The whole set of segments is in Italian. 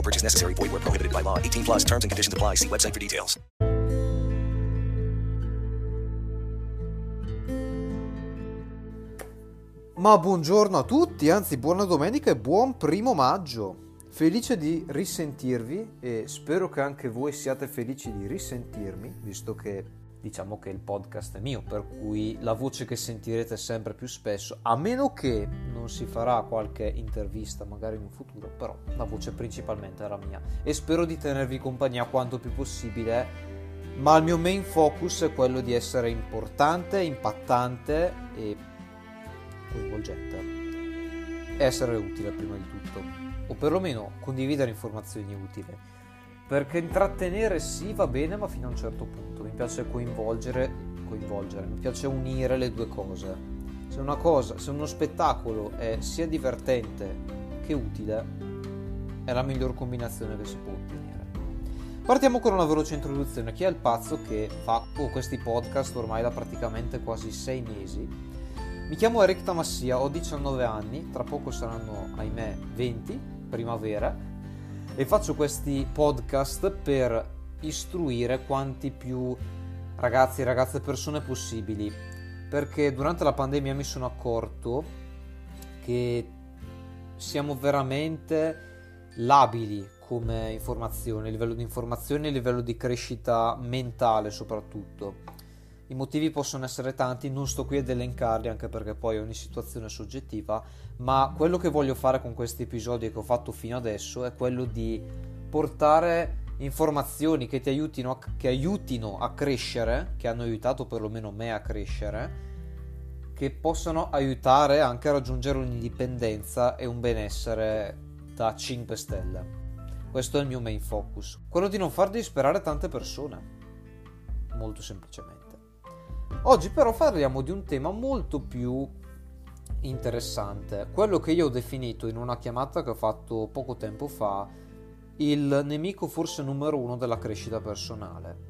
No purchase necessary. Void where prohibited by law. 18 plus terms and conditions apply. See website for details. Ma buongiorno a tutti, anzi buona domenica e buon primo maggio. Felice di risentirvi e spero che anche voi siate felici di risentirmi, visto che diciamo che il podcast è mio, per cui la voce che sentirete sempre più spesso, a meno che non si farà qualche intervista magari in un futuro, però la voce principalmente era mia e spero di tenervi compagnia quanto più possibile, ma il mio main focus è quello di essere importante, impattante e coinvolgente. Essere utile prima di tutto o perlomeno condividere informazioni utili. Perché intrattenere sì va bene, ma fino a un certo punto. Mi piace coinvolgere, coinvolgere, mi piace unire le due cose. Se una cosa, se uno spettacolo è sia divertente che utile, è la miglior combinazione che si può ottenere. Partiamo con una veloce introduzione. Chi è il pazzo che fa oh, questi podcast ormai da praticamente quasi sei mesi? Mi chiamo Eric Tamassia, ho 19 anni, tra poco saranno, ahimè, 20 primavera e faccio questi podcast per istruire quanti più ragazzi, ragazze e persone possibili. Perché durante la pandemia mi sono accorto che siamo veramente labili come informazione, a livello di informazione e livello di crescita mentale soprattutto i motivi possono essere tanti, non sto qui ad elencarli anche perché poi ogni situazione è soggettiva, ma quello che voglio fare con questi episodi che ho fatto fino adesso è quello di portare informazioni che ti aiutino a, che aiutino a crescere, che hanno aiutato perlomeno me a crescere, che possano aiutare anche a raggiungere un'indipendenza e un benessere da 5 stelle. Questo è il mio main focus, quello di non far disperare tante persone, molto semplicemente. Oggi però parliamo di un tema molto più interessante, quello che io ho definito in una chiamata che ho fatto poco tempo fa il nemico forse numero uno della crescita personale.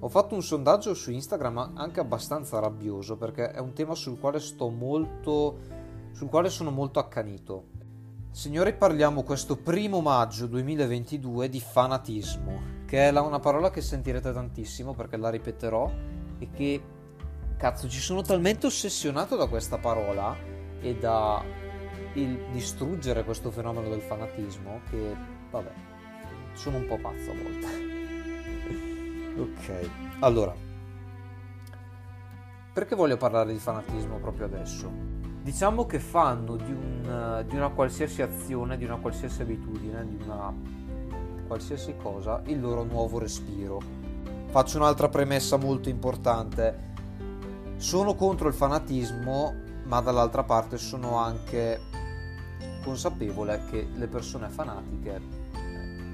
Ho fatto un sondaggio su Instagram anche abbastanza rabbioso perché è un tema sul quale sto molto sul quale sono molto accanito. Signori, parliamo questo primo maggio 2022 di fanatismo, che è una parola che sentirete tantissimo perché la ripeterò e che cazzo ci sono talmente ossessionato da questa parola e da il distruggere questo fenomeno del fanatismo che vabbè sono un po' pazzo a volte. Ok allora. Perché voglio parlare di fanatismo proprio adesso? Diciamo che fanno di, un, di una qualsiasi azione di una qualsiasi abitudine di una qualsiasi cosa il loro nuovo respiro. Faccio un'altra premessa molto importante sono contro il fanatismo, ma dall'altra parte sono anche consapevole che le persone fanatiche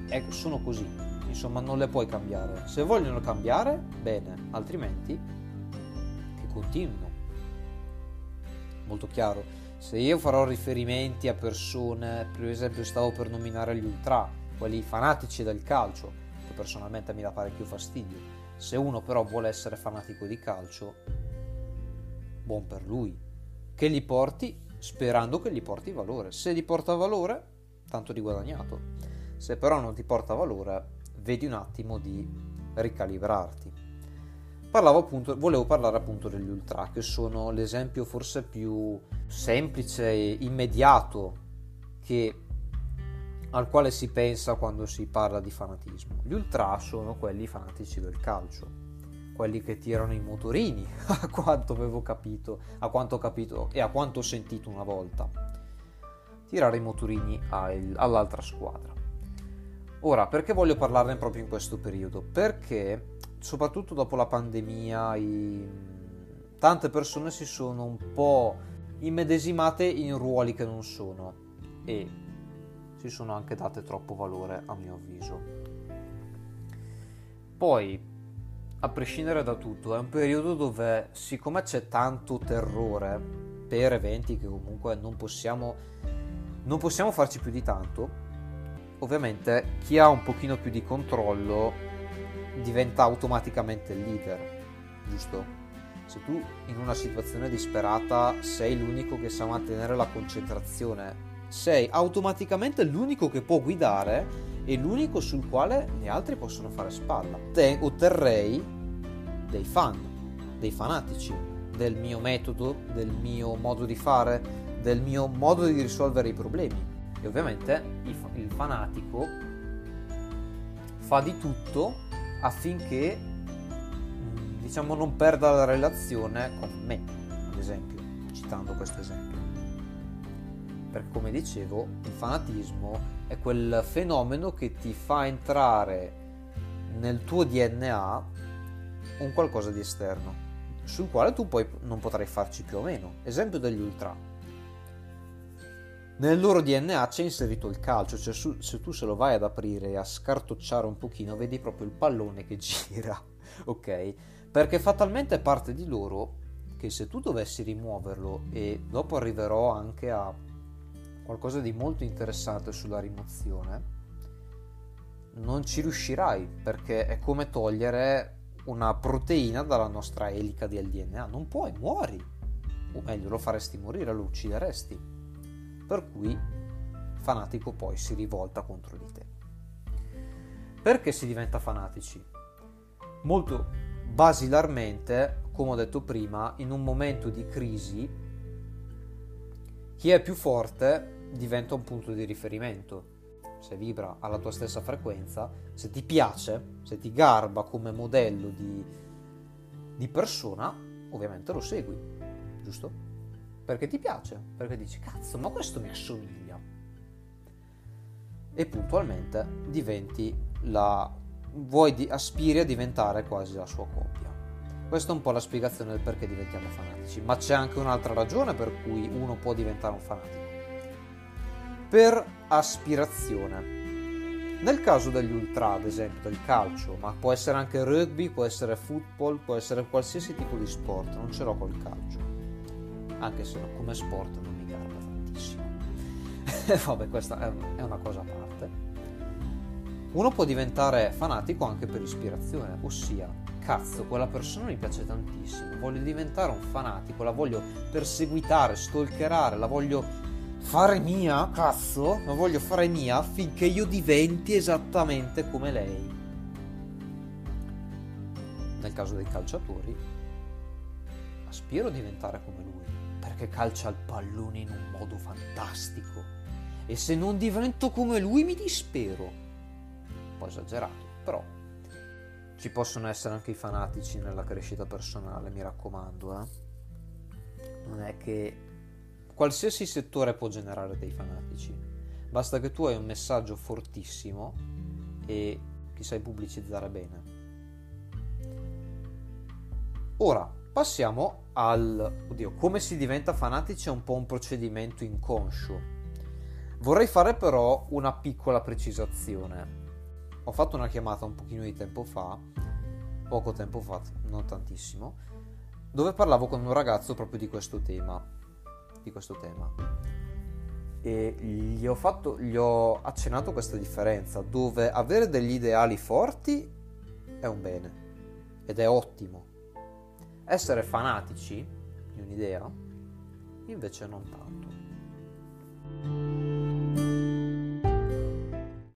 eh, sono così, insomma non le puoi cambiare. Se vogliono cambiare, bene, altrimenti che continuino. Molto chiaro. Se io farò riferimenti a persone, per esempio stavo per nominare gli ultra, quelli fanatici del calcio, che personalmente mi dà parecchio fastidio. Se uno però vuole essere fanatico di calcio, buon per lui. Che gli porti sperando che gli porti valore. Se gli porta valore, tanto di guadagnato. Se però non ti porta valore, vedi un attimo di ricalibrarti. Parlavo appunto, volevo parlare appunto degli ultra, che sono l'esempio forse più semplice e immediato che al quale si pensa quando si parla di fanatismo. Gli ultra sono quelli fanatici del calcio, quelli che tirano i motorini, a quanto avevo capito, a quanto ho capito e a quanto ho sentito una volta. Tirare i motorini all'altra squadra. Ora, perché voglio parlarne proprio in questo periodo? Perché, soprattutto dopo la pandemia, i... tante persone si sono un po' immedesimate in ruoli che non sono e si sono anche date troppo valore a mio avviso. Poi, a prescindere da tutto, è un periodo dove siccome c'è tanto terrore per eventi che comunque non possiamo, non possiamo farci più di tanto, ovviamente chi ha un pochino più di controllo diventa automaticamente il leader, giusto? Se tu in una situazione disperata sei l'unico che sa mantenere la concentrazione sei automaticamente l'unico che può guidare e l'unico sul quale gli altri possono fare spalla. Te otterrei dei fan, dei fanatici del mio metodo, del mio modo di fare, del mio modo di risolvere i problemi. E ovviamente il fanatico fa di tutto affinché mm, diciamo non perda la relazione con me, ad esempio, citando questo esempio perché come dicevo il fanatismo è quel fenomeno che ti fa entrare nel tuo DNA un qualcosa di esterno sul quale tu poi non potrai farci più o meno esempio degli ultra nel loro DNA c'è inserito il calcio, cioè su, se tu se lo vai ad aprire e a scartocciare un pochino, vedi proprio il pallone che gira, ok? Perché fatalmente è parte di loro che se tu dovessi rimuoverlo, e dopo arriverò anche a qualcosa di molto interessante sulla rimozione, non ci riuscirai perché è come togliere una proteina dalla nostra elica del DNA. Non puoi, muori. O meglio, lo faresti morire, lo uccideresti. Per cui fanatico poi si rivolta contro di te. Perché si diventa fanatici? Molto basilarmente, come ho detto prima, in un momento di crisi chi è più forte diventa un punto di riferimento. Se vibra alla tua stessa frequenza, se ti piace, se ti garba come modello di, di persona, ovviamente lo segui, giusto? Perché ti piace, perché dici cazzo, ma questo mi assomiglia. E puntualmente diventi la. vuoi aspiri a diventare quasi la sua coppia. Questa è un po' la spiegazione del perché diventiamo fanatici, ma c'è anche un'altra ragione per cui uno può diventare un fanatico. Per aspirazione. Nel caso degli ultra, ad esempio, del calcio, ma può essere anche rugby, può essere football, può essere qualsiasi tipo di sport, non ce l'ho col calcio. Anche se come sport non mi garba tantissimo. Vabbè, questa è una cosa a parte. Uno può diventare fanatico anche per ispirazione, ossia cazzo, quella persona mi piace tantissimo, voglio diventare un fanatico, la voglio perseguitare, stalkerare, la voglio fare mia, cazzo, la voglio fare mia affinché io diventi esattamente come lei. Nel caso dei calciatori, aspiro a diventare come lui, perché calcia il pallone in un modo fantastico. E se non divento come lui mi dispero. Un po' esagerato, però ci possono essere anche i fanatici nella crescita personale, mi raccomando. Eh? Non è che qualsiasi settore può generare dei fanatici. Basta che tu hai un messaggio fortissimo e che sai pubblicizzare bene. Ora, passiamo al... Oddio, come si diventa fanatici è un po' un procedimento inconscio. Vorrei fare però una piccola precisazione ho fatto una chiamata un pochino di tempo fa, poco tempo fa, non tantissimo, dove parlavo con un ragazzo proprio di questo tema. Di questo tema. E gli ho, fatto, gli ho accennato questa differenza, dove avere degli ideali forti è un bene ed è ottimo. Essere fanatici di un'idea invece non tanto.